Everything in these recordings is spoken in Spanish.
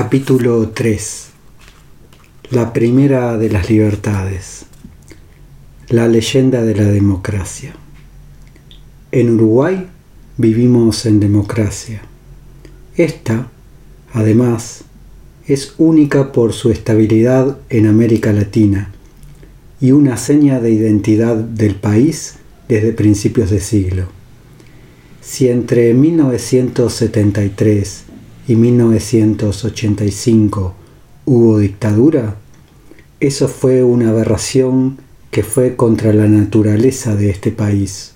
Capítulo 3 La primera de las libertades La leyenda de la democracia En Uruguay vivimos en democracia. Esta, además, es única por su estabilidad en América Latina y una seña de identidad del país desde principios de siglo. Si entre 1973 y 1985 hubo dictadura, eso fue una aberración que fue contra la naturaleza de este país,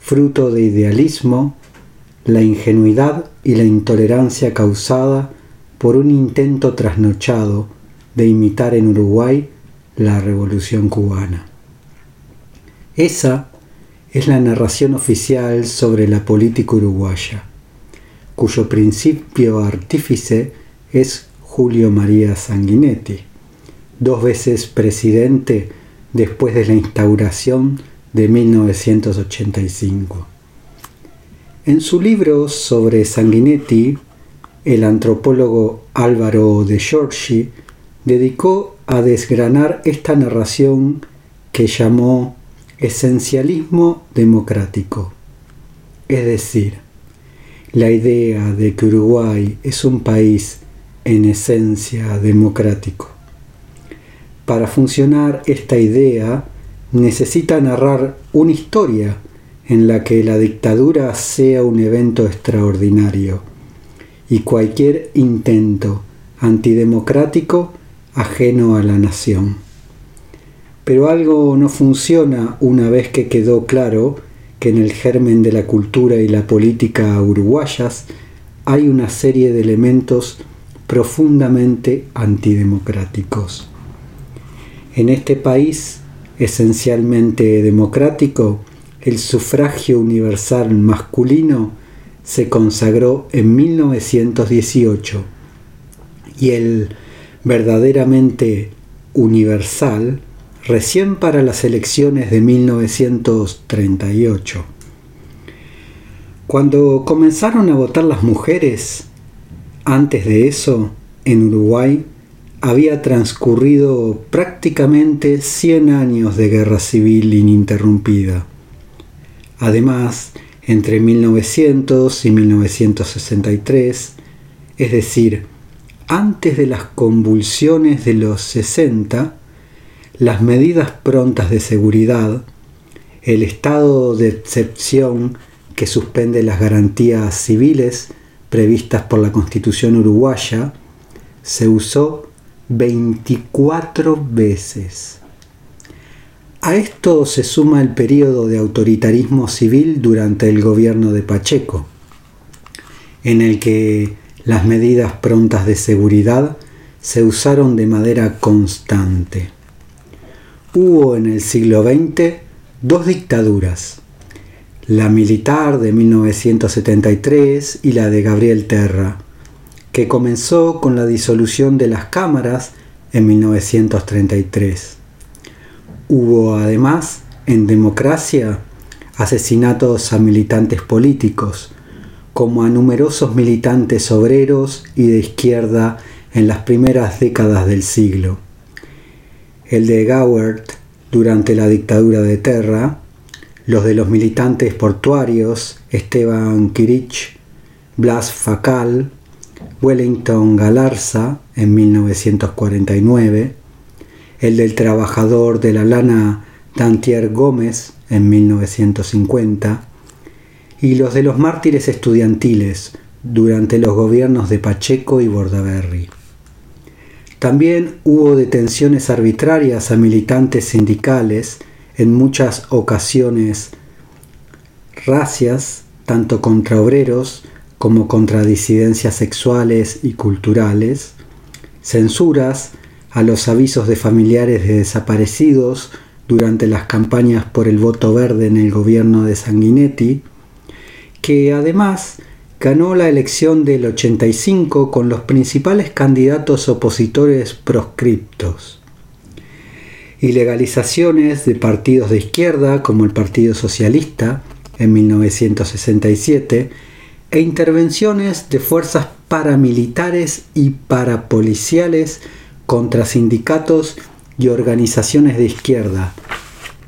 fruto de idealismo, la ingenuidad y la intolerancia causada por un intento trasnochado de imitar en Uruguay la revolución cubana. Esa es la narración oficial sobre la política uruguaya cuyo principio artífice es Julio María Sanguinetti, dos veces presidente después de la instauración de 1985. En su libro sobre Sanguinetti, el antropólogo Álvaro de Giorgi dedicó a desgranar esta narración que llamó esencialismo democrático, es decir, la idea de que Uruguay es un país en esencia democrático. Para funcionar esta idea necesita narrar una historia en la que la dictadura sea un evento extraordinario y cualquier intento antidemocrático ajeno a la nación. Pero algo no funciona una vez que quedó claro que en el germen de la cultura y la política uruguayas hay una serie de elementos profundamente antidemocráticos. En este país, esencialmente democrático, el sufragio universal masculino se consagró en 1918 y el verdaderamente universal recién para las elecciones de 1938. Cuando comenzaron a votar las mujeres, antes de eso, en Uruguay, había transcurrido prácticamente 100 años de guerra civil ininterrumpida. Además, entre 1900 y 1963, es decir, antes de las convulsiones de los 60, las medidas prontas de seguridad, el estado de excepción que suspende las garantías civiles previstas por la Constitución uruguaya, se usó 24 veces. A esto se suma el periodo de autoritarismo civil durante el gobierno de Pacheco, en el que las medidas prontas de seguridad se usaron de manera constante hubo en el siglo XX dos dictaduras, la militar de 1973 y la de Gabriel Terra, que comenzó con la disolución de las cámaras en 1933. Hubo además en democracia asesinatos a militantes políticos, como a numerosos militantes obreros y de izquierda en las primeras décadas del siglo el de Gowert durante la dictadura de Terra, los de los militantes portuarios Esteban Kirich, Blas Facal, Wellington Galarza en 1949, el del trabajador de la lana Dantier Gómez en 1950 y los de los mártires estudiantiles durante los gobiernos de Pacheco y Bordaberry. También hubo detenciones arbitrarias a militantes sindicales, en muchas ocasiones racias, tanto contra obreros como contra disidencias sexuales y culturales, censuras a los avisos de familiares de desaparecidos durante las campañas por el voto verde en el gobierno de Sanguinetti, que además ganó la elección del 85 con los principales candidatos opositores proscriptos. Ilegalizaciones de partidos de izquierda como el Partido Socialista en 1967, e intervenciones de fuerzas paramilitares y parapoliciales contra sindicatos y organizaciones de izquierda,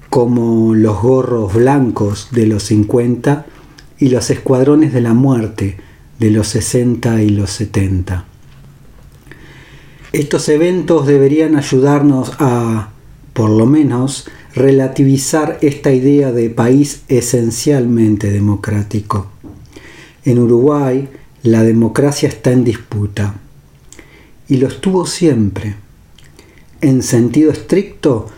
como los gorros blancos de los 50 y los escuadrones de la muerte de los 60 y los 70. Estos eventos deberían ayudarnos a, por lo menos, relativizar esta idea de país esencialmente democrático. En Uruguay, la democracia está en disputa y lo estuvo siempre. En sentido estricto,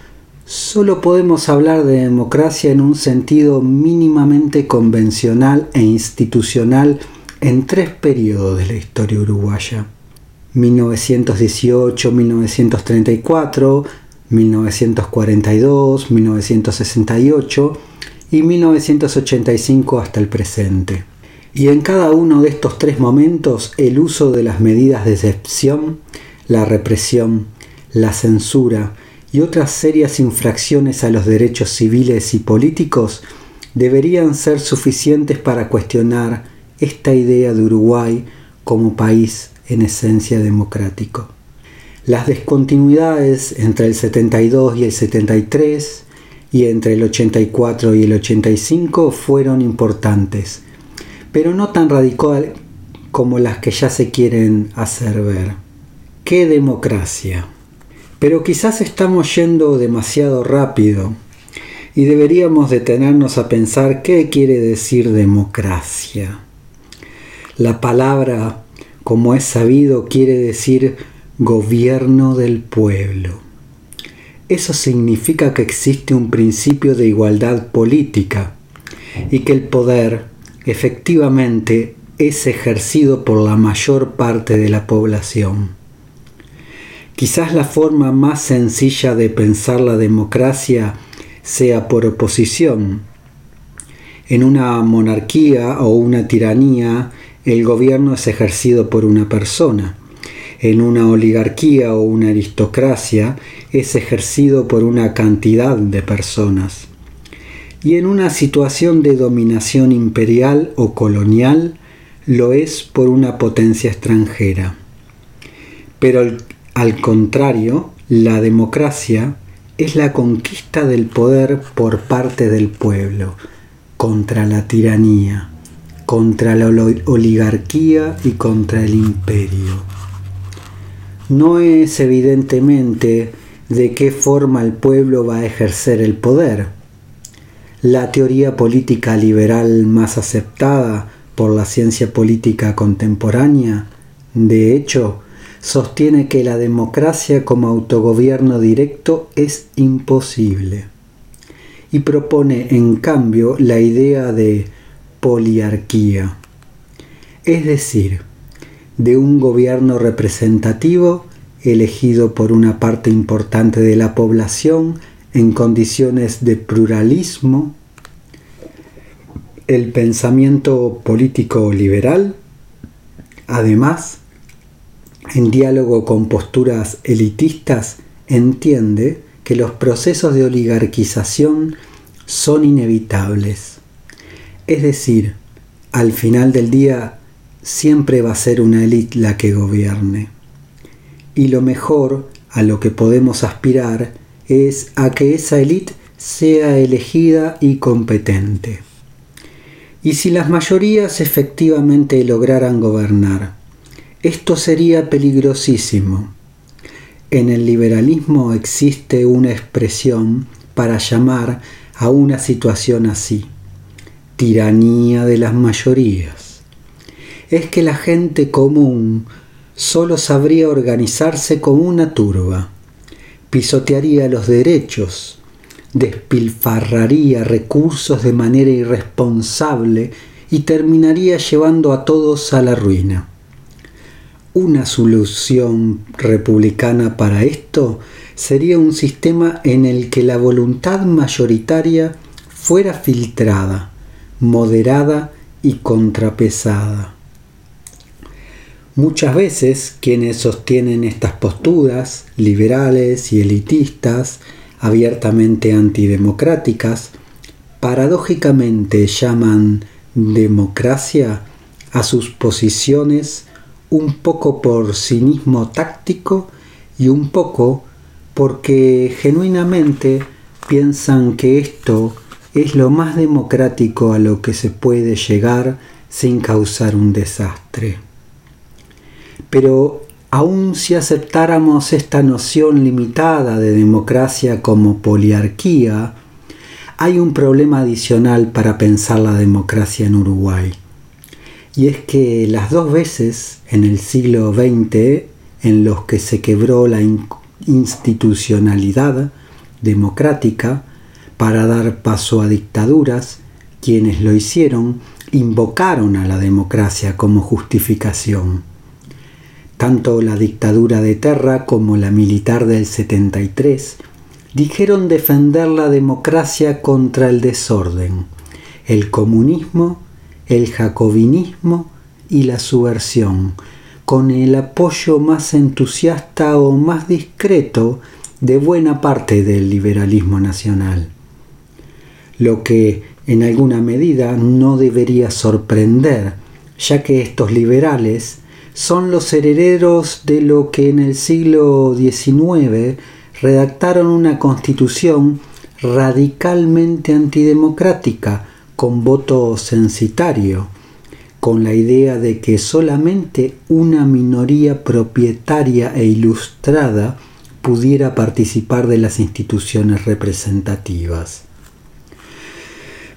solo podemos hablar de democracia en un sentido mínimamente convencional e institucional en tres periodos de la historia uruguaya. 1918, 1934, 1942, 1968 y 1985 hasta el presente. Y en cada uno de estos tres momentos el uso de las medidas de excepción, la represión, la censura y otras serias infracciones a los derechos civiles y políticos deberían ser suficientes para cuestionar esta idea de Uruguay como país en esencia democrático. Las descontinuidades entre el 72 y el 73 y entre el 84 y el 85 fueron importantes, pero no tan radical como las que ya se quieren hacer ver. ¡Qué democracia! Pero quizás estamos yendo demasiado rápido y deberíamos detenernos a pensar qué quiere decir democracia. La palabra, como es sabido, quiere decir gobierno del pueblo. Eso significa que existe un principio de igualdad política y que el poder efectivamente es ejercido por la mayor parte de la población. Quizás la forma más sencilla de pensar la democracia sea por oposición. En una monarquía o una tiranía, el gobierno es ejercido por una persona en una oligarquía o una aristocracia es ejercido por una cantidad de personas. Y en una situación de dominación imperial o colonial lo es por una potencia extranjera. Pero al contrario, la democracia es la conquista del poder por parte del pueblo contra la tiranía, contra la oligarquía y contra el imperio no es evidentemente de qué forma el pueblo va a ejercer el poder. La teoría política liberal más aceptada por la ciencia política contemporánea, de hecho, sostiene que la democracia como autogobierno directo es imposible y propone en cambio la idea de poliarquía, es decir, de un gobierno representativo elegido por una parte importante de la población en condiciones de pluralismo, el pensamiento político liberal, además, en diálogo con posturas elitistas, entiende que los procesos de oligarquización son inevitables. Es decir, al final del día siempre va a ser una élite la que gobierne. Y lo mejor a lo que podemos aspirar es a que esa élite sea elegida y competente. Y si las mayorías efectivamente lograran gobernar, esto sería peligrosísimo. En el liberalismo existe una expresión para llamar a una situación así, tiranía de las mayorías es que la gente común solo sabría organizarse como una turba, pisotearía los derechos, despilfarraría recursos de manera irresponsable y terminaría llevando a todos a la ruina. Una solución republicana para esto sería un sistema en el que la voluntad mayoritaria fuera filtrada, moderada y contrapesada. Muchas veces quienes sostienen estas posturas liberales y elitistas, abiertamente antidemocráticas, paradójicamente llaman democracia a sus posiciones un poco por cinismo táctico y un poco porque genuinamente piensan que esto es lo más democrático a lo que se puede llegar sin causar un desastre. Pero aun si aceptáramos esta noción limitada de democracia como poliarquía, hay un problema adicional para pensar la democracia en Uruguay. Y es que las dos veces en el siglo XX en los que se quebró la institucionalidad democrática para dar paso a dictaduras, quienes lo hicieron invocaron a la democracia como justificación. Tanto la dictadura de Terra como la militar del 73 dijeron defender la democracia contra el desorden, el comunismo, el jacobinismo y la subversión, con el apoyo más entusiasta o más discreto de buena parte del liberalismo nacional. Lo que en alguna medida no debería sorprender, ya que estos liberales son los herederos de lo que en el siglo XIX redactaron una constitución radicalmente antidemocrática con voto censitario, con la idea de que solamente una minoría propietaria e ilustrada pudiera participar de las instituciones representativas.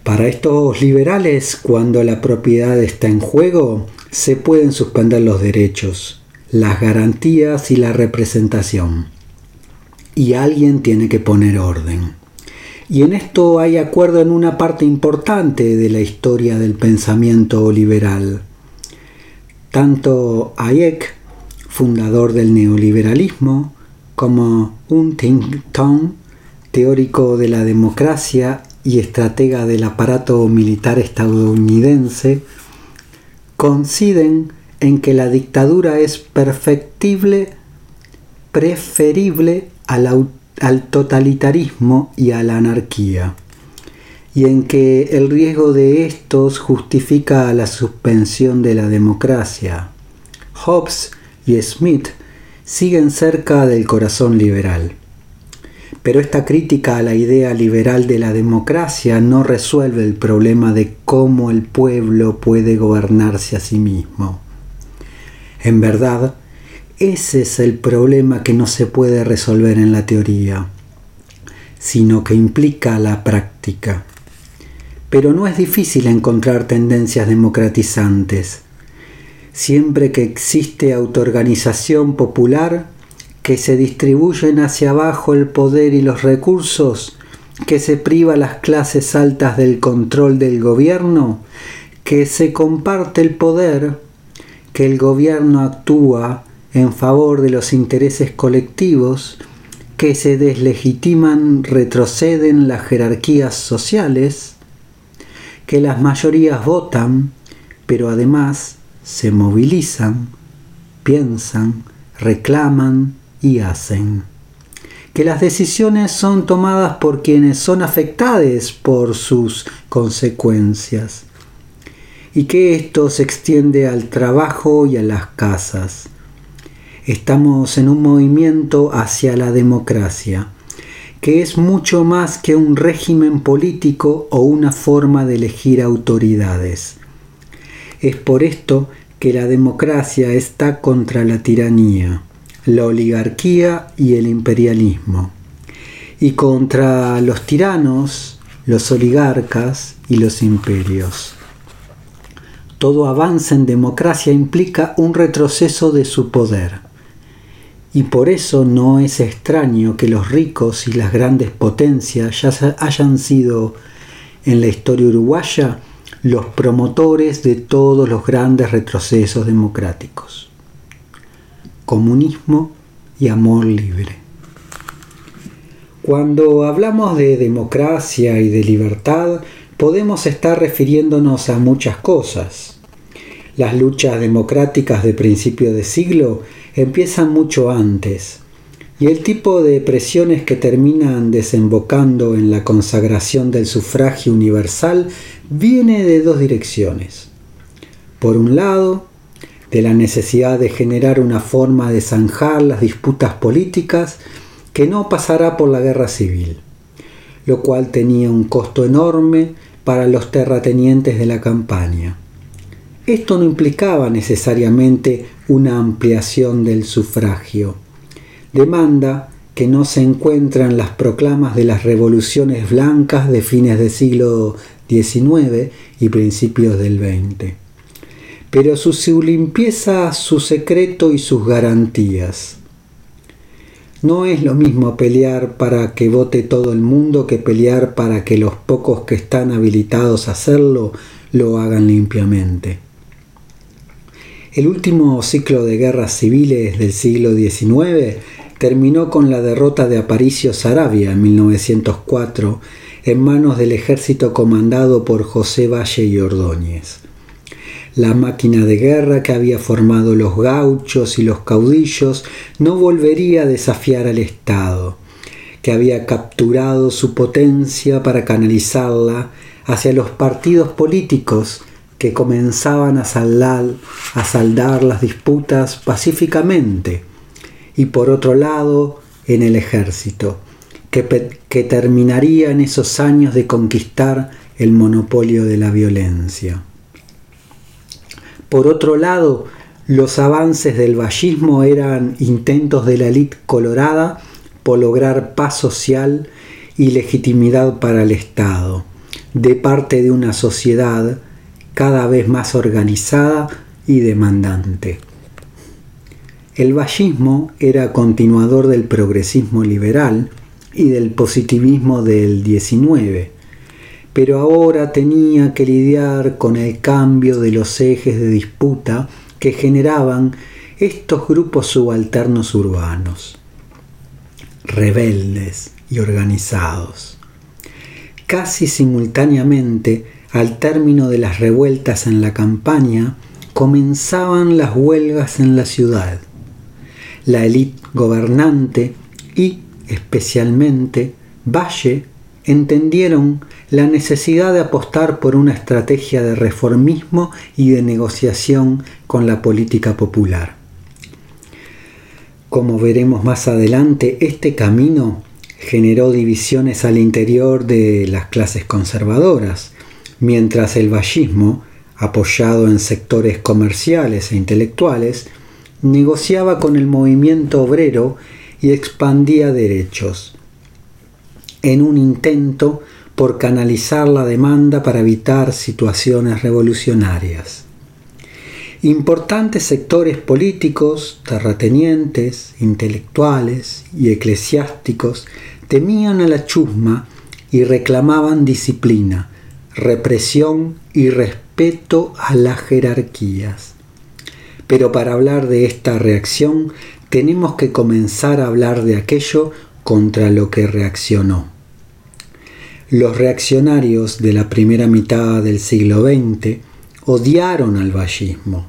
Para estos liberales, cuando la propiedad está en juego, se pueden suspender los derechos, las garantías y la representación. Y alguien tiene que poner orden. Y en esto hay acuerdo en una parte importante de la historia del pensamiento liberal. Tanto Hayek, fundador del neoliberalismo, como un teórico de la democracia y estratega del aparato militar estadounidense, coinciden en que la dictadura es perfectible, preferible al, al totalitarismo y a la anarquía, y en que el riesgo de estos justifica la suspensión de la democracia. Hobbes y Smith siguen cerca del corazón liberal. Pero esta crítica a la idea liberal de la democracia no resuelve el problema de cómo el pueblo puede gobernarse a sí mismo. En verdad, ese es el problema que no se puede resolver en la teoría, sino que implica la práctica. Pero no es difícil encontrar tendencias democratizantes. Siempre que existe autoorganización popular, que se distribuyen hacia abajo el poder y los recursos, que se priva a las clases altas del control del gobierno, que se comparte el poder, que el gobierno actúa en favor de los intereses colectivos, que se deslegitiman, retroceden las jerarquías sociales, que las mayorías votan, pero además se movilizan, piensan, reclaman, y hacen. Que las decisiones son tomadas por quienes son afectados por sus consecuencias. Y que esto se extiende al trabajo y a las casas. Estamos en un movimiento hacia la democracia, que es mucho más que un régimen político o una forma de elegir autoridades. Es por esto que la democracia está contra la tiranía la oligarquía y el imperialismo, y contra los tiranos, los oligarcas y los imperios. Todo avance en democracia implica un retroceso de su poder, y por eso no es extraño que los ricos y las grandes potencias ya hayan sido en la historia uruguaya los promotores de todos los grandes retrocesos democráticos comunismo y amor libre. Cuando hablamos de democracia y de libertad, podemos estar refiriéndonos a muchas cosas. Las luchas democráticas de principio de siglo empiezan mucho antes, y el tipo de presiones que terminan desembocando en la consagración del sufragio universal viene de dos direcciones. Por un lado, de la necesidad de generar una forma de zanjar las disputas políticas que no pasará por la guerra civil, lo cual tenía un costo enorme para los terratenientes de la campaña. Esto no implicaba necesariamente una ampliación del sufragio, demanda que no se encuentra en las proclamas de las revoluciones blancas de fines del siglo XIX y principios del XX. Pero su limpieza, su secreto y sus garantías. No es lo mismo pelear para que vote todo el mundo que pelear para que los pocos que están habilitados a hacerlo lo hagan limpiamente. El último ciclo de guerras civiles del siglo XIX terminó con la derrota de Aparicio Saravia en 1904 en manos del ejército comandado por José Valle y Ordóñez. La máquina de guerra que había formado los gauchos y los caudillos no volvería a desafiar al Estado, que había capturado su potencia para canalizarla hacia los partidos políticos que comenzaban a saldar, a saldar las disputas pacíficamente, y por otro lado en el ejército, que, que terminaría en esos años de conquistar el monopolio de la violencia. Por otro lado, los avances del vallismo eran intentos de la élite colorada por lograr paz social y legitimidad para el Estado, de parte de una sociedad cada vez más organizada y demandante. El vallismo era continuador del progresismo liberal y del positivismo del 19, pero ahora tenía que lidiar con el cambio de los ejes de disputa que generaban estos grupos subalternos urbanos, rebeldes y organizados. Casi simultáneamente, al término de las revueltas en la campaña, comenzaban las huelgas en la ciudad. La élite gobernante y, especialmente, Valle entendieron la necesidad de apostar por una estrategia de reformismo y de negociación con la política popular. Como veremos más adelante, este camino generó divisiones al interior de las clases conservadoras, mientras el vallismo, apoyado en sectores comerciales e intelectuales, negociaba con el movimiento obrero y expandía derechos, en un intento por canalizar la demanda para evitar situaciones revolucionarias. Importantes sectores políticos, terratenientes, intelectuales y eclesiásticos temían a la chusma y reclamaban disciplina, represión y respeto a las jerarquías. Pero para hablar de esta reacción tenemos que comenzar a hablar de aquello contra lo que reaccionó. Los reaccionarios de la primera mitad del siglo XX odiaron al vallismo,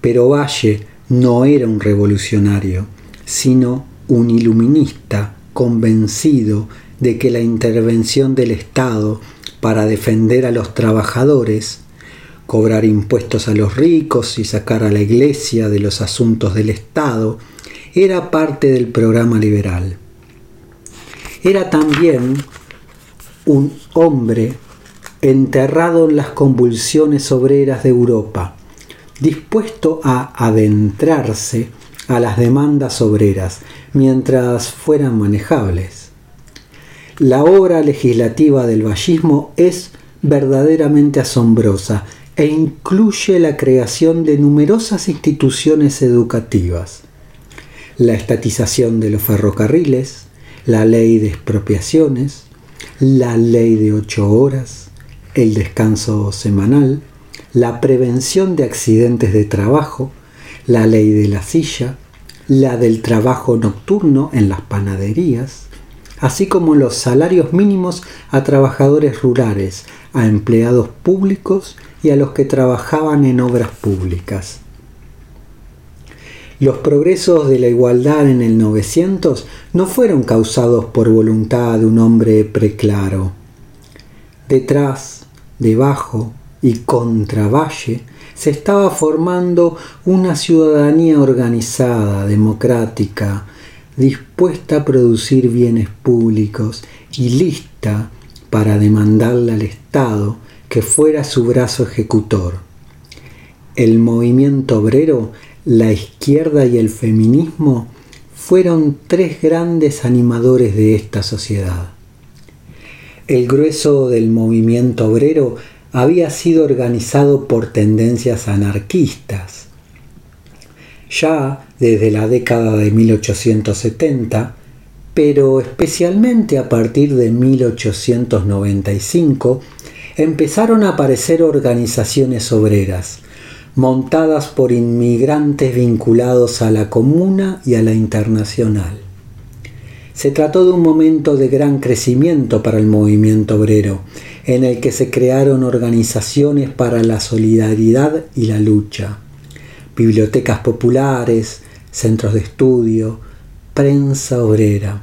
pero Valle no era un revolucionario, sino un iluminista convencido de que la intervención del Estado para defender a los trabajadores, cobrar impuestos a los ricos y sacar a la Iglesia de los asuntos del Estado, era parte del programa liberal. Era también un hombre enterrado en las convulsiones obreras de Europa, dispuesto a adentrarse a las demandas obreras mientras fueran manejables. La obra legislativa del vallismo es verdaderamente asombrosa e incluye la creación de numerosas instituciones educativas, la estatización de los ferrocarriles, la ley de expropiaciones, la ley de ocho horas, el descanso semanal, la prevención de accidentes de trabajo, la ley de la silla, la del trabajo nocturno en las panaderías, así como los salarios mínimos a trabajadores rurales, a empleados públicos y a los que trabajaban en obras públicas. Los progresos de la igualdad en el 900 no fueron causados por voluntad de un hombre preclaro. Detrás, debajo, y contra Valle, se estaba formando una ciudadanía organizada, democrática, dispuesta a producir bienes públicos y lista para demandarle al Estado que fuera su brazo ejecutor. El movimiento obrero, la izquierda y el feminismo fueron tres grandes animadores de esta sociedad. El grueso del movimiento obrero había sido organizado por tendencias anarquistas. Ya desde la década de 1870, pero especialmente a partir de 1895, empezaron a aparecer organizaciones obreras, montadas por inmigrantes vinculados a la comuna y a la internacional. Se trató de un momento de gran crecimiento para el movimiento obrero, en el que se crearon organizaciones para la solidaridad y la lucha, bibliotecas populares, centros de estudio, prensa obrera,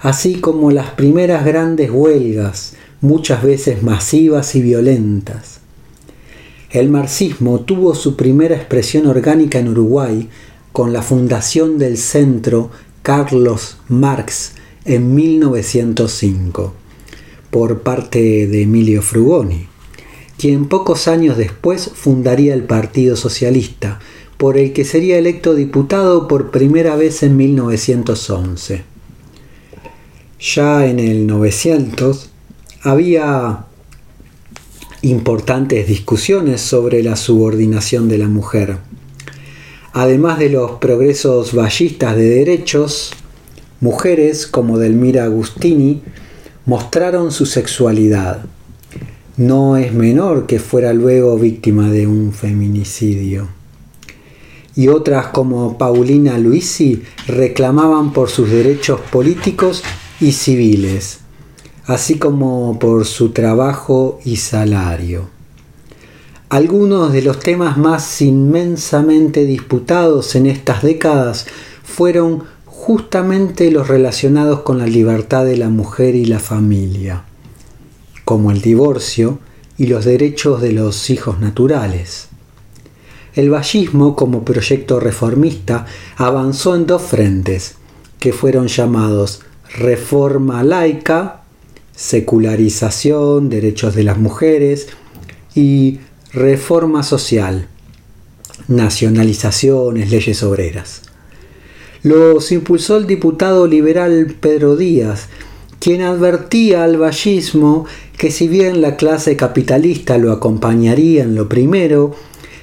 así como las primeras grandes huelgas, muchas veces masivas y violentas. El marxismo tuvo su primera expresión orgánica en Uruguay con la fundación del Centro Carlos Marx en 1905 por parte de Emilio Frugoni, quien pocos años después fundaría el Partido Socialista, por el que sería electo diputado por primera vez en 1911. Ya en el 900 había importantes discusiones sobre la subordinación de la mujer Además de los progresos vallistas de derechos, mujeres como Delmira Agustini mostraron su sexualidad. No es menor que fuera luego víctima de un feminicidio. Y otras como Paulina Luisi reclamaban por sus derechos políticos y civiles, así como por su trabajo y salario. Algunos de los temas más inmensamente disputados en estas décadas fueron justamente los relacionados con la libertad de la mujer y la familia, como el divorcio y los derechos de los hijos naturales. El vallismo como proyecto reformista avanzó en dos frentes, que fueron llamados reforma laica, secularización, derechos de las mujeres, y reforma social, nacionalizaciones, leyes obreras. Los impulsó el diputado liberal Pedro Díaz, quien advertía al vallismo que si bien la clase capitalista lo acompañaría en lo primero,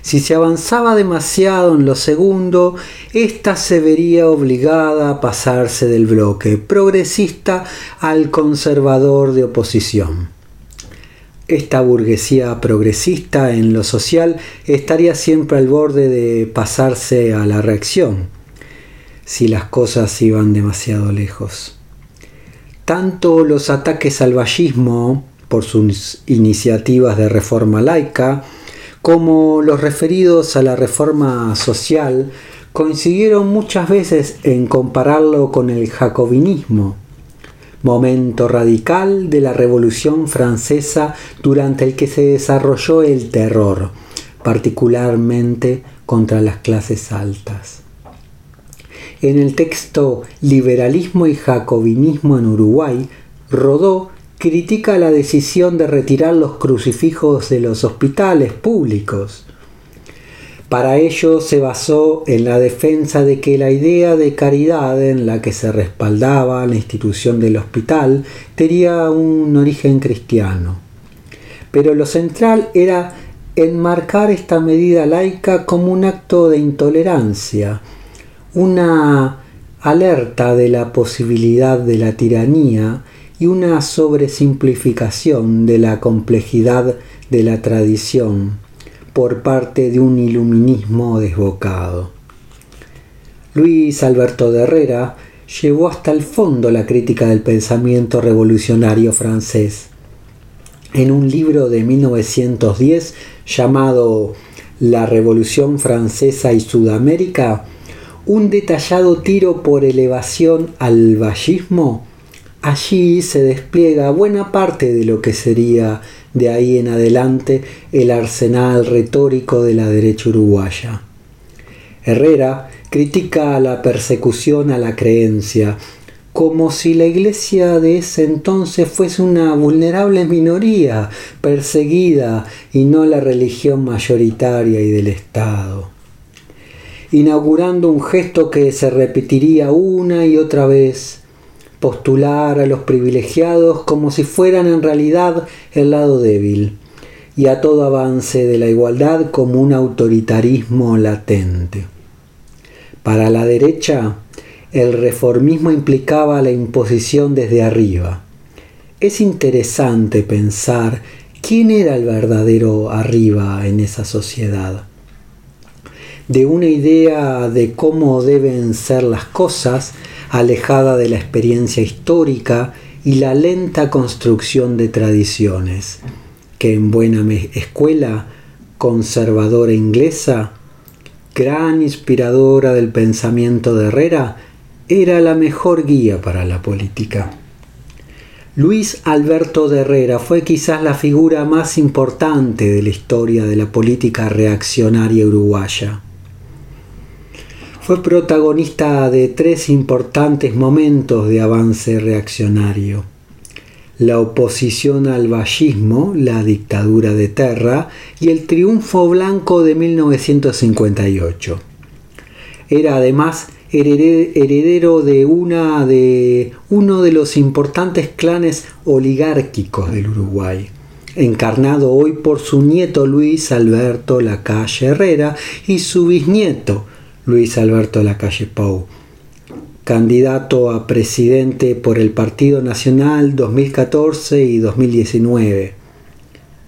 si se avanzaba demasiado en lo segundo, ésta se vería obligada a pasarse del bloque progresista al conservador de oposición. Esta burguesía progresista en lo social estaría siempre al borde de pasarse a la reacción si las cosas iban demasiado lejos. Tanto los ataques al vallismo por sus iniciativas de reforma laica, como los referidos a la reforma social, coincidieron muchas veces en compararlo con el jacobinismo, momento radical de la Revolución Francesa durante el que se desarrolló el terror, particularmente contra las clases altas. En el texto Liberalismo y Jacobinismo en Uruguay, Rodó critica la decisión de retirar los crucifijos de los hospitales públicos, para ello se basó en la defensa de que la idea de caridad en la que se respaldaba la institución del hospital tenía un origen cristiano. Pero lo central era enmarcar esta medida laica como un acto de intolerancia, una alerta de la posibilidad de la tiranía y una sobresimplificación de la complejidad de la tradición por parte de un iluminismo desbocado. Luis Alberto de Herrera llevó hasta el fondo la crítica del pensamiento revolucionario francés. En un libro de 1910 llamado La Revolución Francesa y Sudamérica, un detallado tiro por elevación al vallismo, allí se despliega buena parte de lo que sería de ahí en adelante el arsenal retórico de la derecha uruguaya. Herrera critica la persecución a la creencia, como si la iglesia de ese entonces fuese una vulnerable minoría perseguida y no la religión mayoritaria y del Estado, inaugurando un gesto que se repetiría una y otra vez, postular a los privilegiados como si fueran en realidad el lado débil, y a todo avance de la igualdad como un autoritarismo latente. Para la derecha, el reformismo implicaba la imposición desde arriba. Es interesante pensar quién era el verdadero arriba en esa sociedad. De una idea de cómo deben ser las cosas, alejada de la experiencia histórica y la lenta construcción de tradiciones, que en buena escuela conservadora inglesa, gran inspiradora del pensamiento de Herrera, era la mejor guía para la política. Luis Alberto de Herrera fue quizás la figura más importante de la historia de la política reaccionaria uruguaya. Fue protagonista de tres importantes momentos de avance reaccionario. La oposición al vallismo, la dictadura de Terra y el triunfo blanco de 1958. Era además heredero de, de uno de los importantes clanes oligárquicos del Uruguay, encarnado hoy por su nieto Luis Alberto Lacalle Herrera y su bisnieto Luis Alberto Lacalle Pou, candidato a presidente por el Partido Nacional 2014 y 2019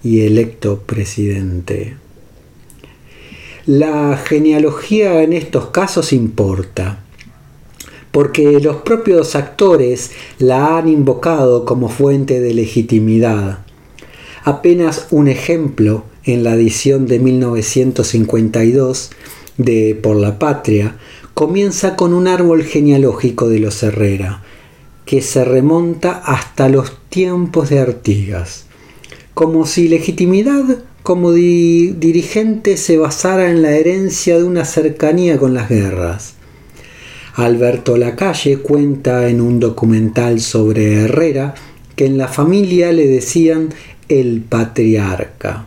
y electo presidente. La genealogía en estos casos importa, porque los propios actores la han invocado como fuente de legitimidad. Apenas un ejemplo en la edición de 1952 de Por la Patria comienza con un árbol genealógico de los Herrera, que se remonta hasta los tiempos de Artigas, como si legitimidad como dirigente se basara en la herencia de una cercanía con las guerras. Alberto Lacalle cuenta en un documental sobre Herrera que en la familia le decían el patriarca.